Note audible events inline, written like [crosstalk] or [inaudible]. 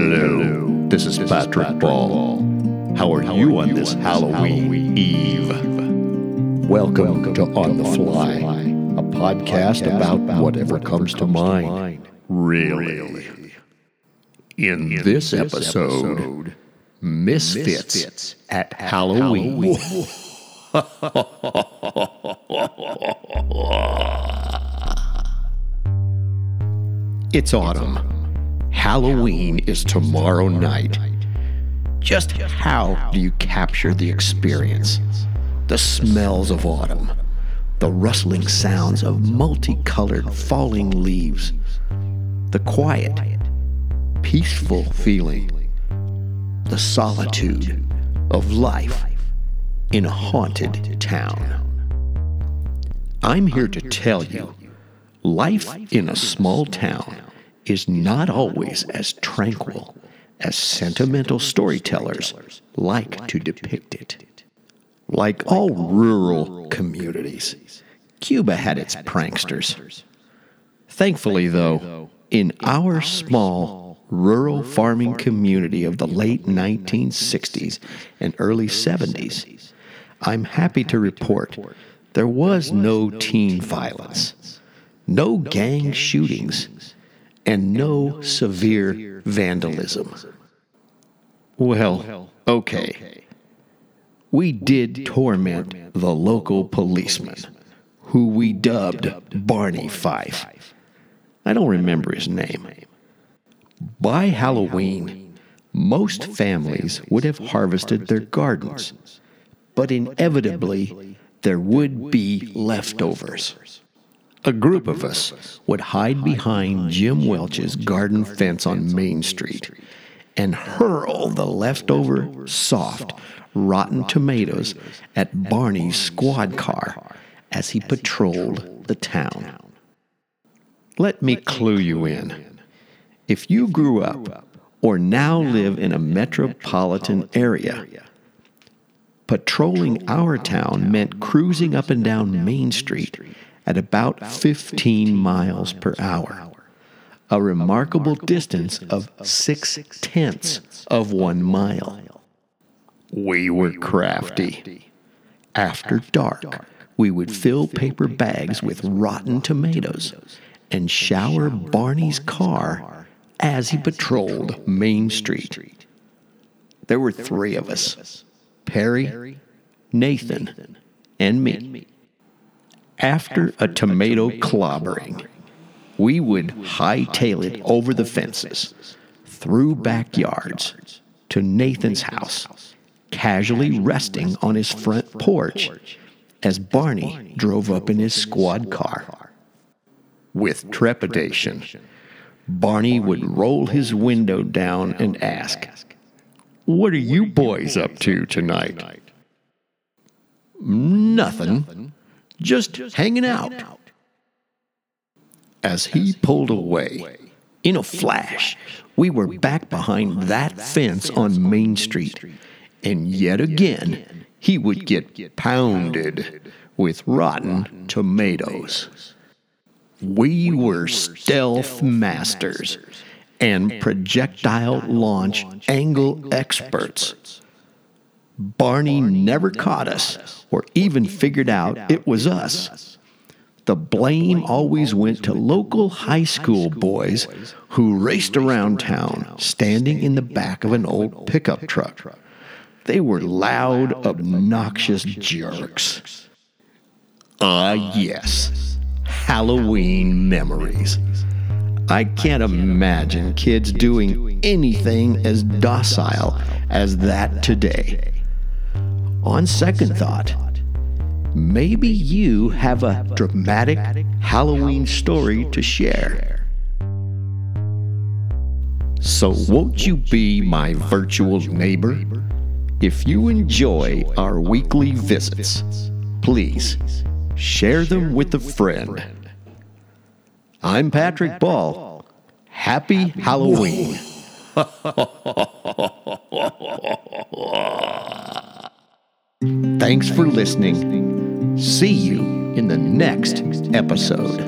Hello, this is Patrick Ball. How are you on this Halloween Eve? Welcome to On the Fly, a podcast about whatever comes to mind. Really? In this episode, Misfits at Halloween. [laughs] It's autumn. Halloween is tomorrow night. Just how do you capture the experience? The smells of autumn, the rustling sounds of multicolored falling leaves, the quiet, peaceful feeling, the solitude of life in a haunted town. I'm here to tell you life in a small town is not always as tranquil as sentimental storytellers like to depict it. Like all rural communities, Cuba had its pranksters. Thankfully, though, in our small rural farming community of the late 1960s and early 70s, I'm happy to report there was no teen violence, no gang shootings, and no severe vandalism. Well, okay. We did torment the local policeman, who we dubbed Barney Fife. I don't remember his name. By Halloween, most families would have harvested their gardens, but inevitably there would be leftovers. A group of us would hide behind Jim Welch's garden fence on Main Street and hurl the leftover, soft, rotten tomatoes at Barney's squad car as he patrolled the town. Let me clue you in. If you grew up or now live in a metropolitan area, patrolling our town meant cruising up and down Main Street at about 15 miles per hour, a remarkable distance of six tenths of one mile. We were crafty. After dark, we would fill paper bags with rotten tomatoes and shower Barney's car as he patrolled Main Street. There were three of us Perry, Nathan, and me. After a tomato clobbering, we would hightail it over the fences, through backyards, to Nathan's house, casually resting on his front porch as Barney drove up in his squad car. With trepidation, Barney would roll his window down and ask, What are you boys up to tonight? Nothing just hanging out. As he pulled away, in a flash, we were back behind that fence on Main Street, and yet again he would get pounded with rotten tomatoes. We were stealth masters and projectile launch angle experts. Barney never caught us or even figured out it was us. The blame always went to local high school boys who raced around town, standing in the back of an old pickup truck. They were loud, obnoxious jerks. Ah, yes, Halloween memories. I can't imagine kids doing anything as docile as that today. On second thought, maybe you have a dramatic Halloween story to share. So, won't you be my virtual neighbor? If you enjoy our weekly visits, please share them with a friend. I'm Patrick Ball. Happy Halloween. [laughs] Thanks for listening. See you in the next episode.